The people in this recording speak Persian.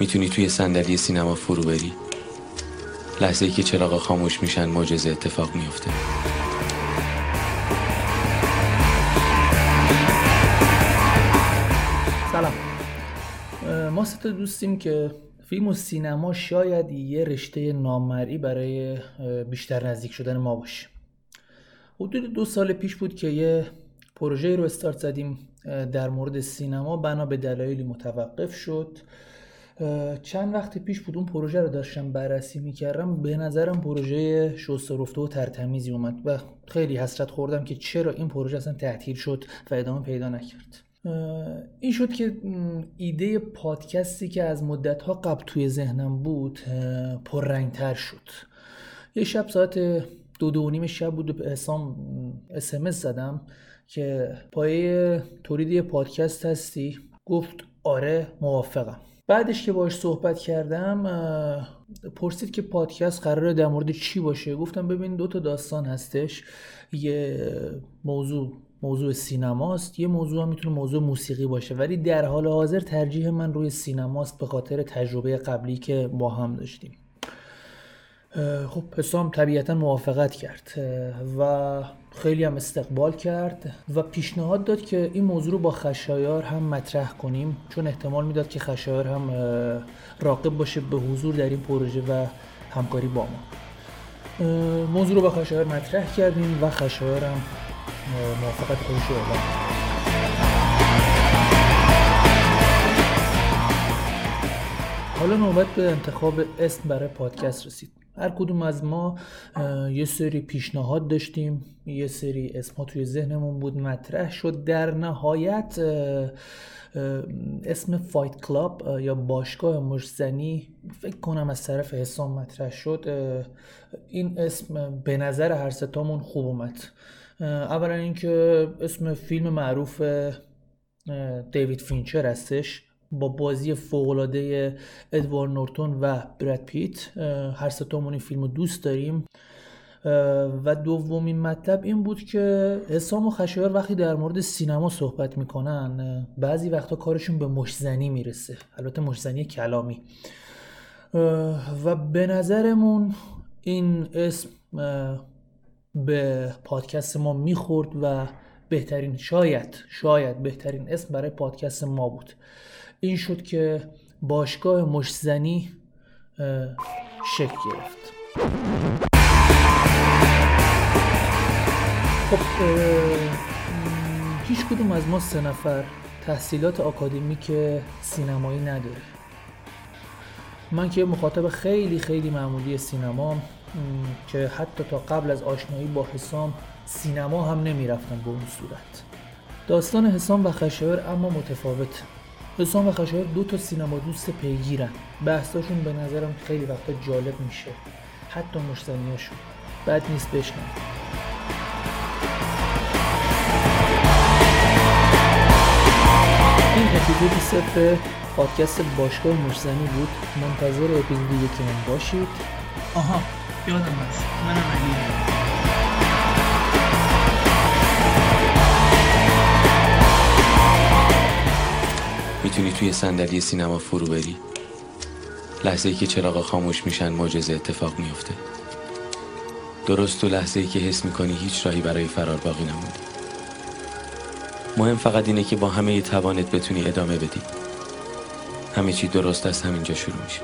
می‌تونی توی صندلی سینما فرو بری؟ لحظه ای که چراغا خاموش میشن معجزه اتفاق میفته سلام. ما سه دوستیم که فیلم و سینما شاید یه رشته نامرئی برای بیشتر نزدیک شدن ما باشه. حدود دو سال پیش بود که یه پروژه رو استارت زدیم در مورد سینما. بنا به دلایلی متوقف شد. چند وقت پیش بود اون پروژه رو داشتم بررسی می‌کردم. به نظرم پروژه شسترفته و ترتمیزی اومد و خیلی حسرت خوردم که چرا این پروژه اصلا تعطیل شد و ادامه پیدا نکرد. این شد که ایده پادکستی که از مدت قبل توی ذهنم بود پررنگتر شد. یه شب ساعت دو دو نیم شب بود به حسام اسمس زدم. که پایه تولید یه پادکست هستی؟ گفت آره موافقم. بعدش که باش صحبت کردم پرسید که پادکست قراره در مورد چی باشه؟ گفتم ببین دو تا داستان هستش. یه موضوع موضوع سینماست یه موضوع هم می‌تونه موضوع موسیقی باشه. ولی در حال حاضر ترجیح من روی سینماست به خاطر تجربه قبلی که با هم داشتیم. خب حسام طبیعتا موافقت کرد و خیلی هم استقبال کرد و پیشنهاد داد که این موضوع رو با خشایار هم مطرح کنیم. چون احتمال می‌داد که خشایار هم راقب باشه به حضور در این پروژه و همکاری با ما. موضوع رو با خشایار مطرح کردیم و خشایار هم موافقت خودش رو اعلام حالا نوبت به انتخاب اسم برای پادکست رسید. هر کدوم از ما یه سری پیشنهاد داشتیم یه سری اسما توی ذهنمون بود مطرح شد. در نهایت اسم فایت کلاب یا باشگاه مشزنی فکر کنم از طرف حسام مطرح شد. این اسم به نظر هر ستامون خوب اومد. اولا اینکه اسم فیلم معروف دیوید فینچر هستش. با بازی فوقالعاده ادوارد نورتون و براد پیت هر سه تامون این فیلم رو دوست داریم. و دومین مطلب این بود که حسام و خشایار وقتی در مورد سینما صحبت می‌کنن بعضی وقتا کارشون به مشت‌زنی می‌رسه. البته مشت‌زنی کلامی. و به نظرمون این اسم به پادکست ما می‌خورد و بهترین شاید شاید بهترین اسم برای پادکست ما بود. این شد که باشگاه مشزنی شکل گرفت. خب هیچ کدوم از ما سه نفر تحصیلات آکادمیک سینمایی نداره من که مخاطب خیلی خیلی معمولی سینما که حتی تا قبل از آشنایی با حسام سینما هم نمی‌رفتم به اون صورت. داستان حسام و خشایار اما متفاوت. حسام و خشایار دو تا سینما دوست پیگیرن. بحثاشون به نظرم خیلی وقتا جالب میشه. حتی مشتنیاشون بد نیست بشنم این اپیزودی صرف پادکست باشگاه مشزنی بود. منتظر اپیزود یکی هم باشید. آها یادم هست. منم علی. می‌تونی توی صندلی سینما فرو بری؟ لحظه ای که چراغا خاموش میشن معجزه اتفاق میفته درست تو لحظه ای که حس می‌کنی هیچ راهی برای فرار باقی نمونده. مهم فقط اینه که با همه توانت بتونی ادامه بدی. همه چی درست از همینجا شروع میشه.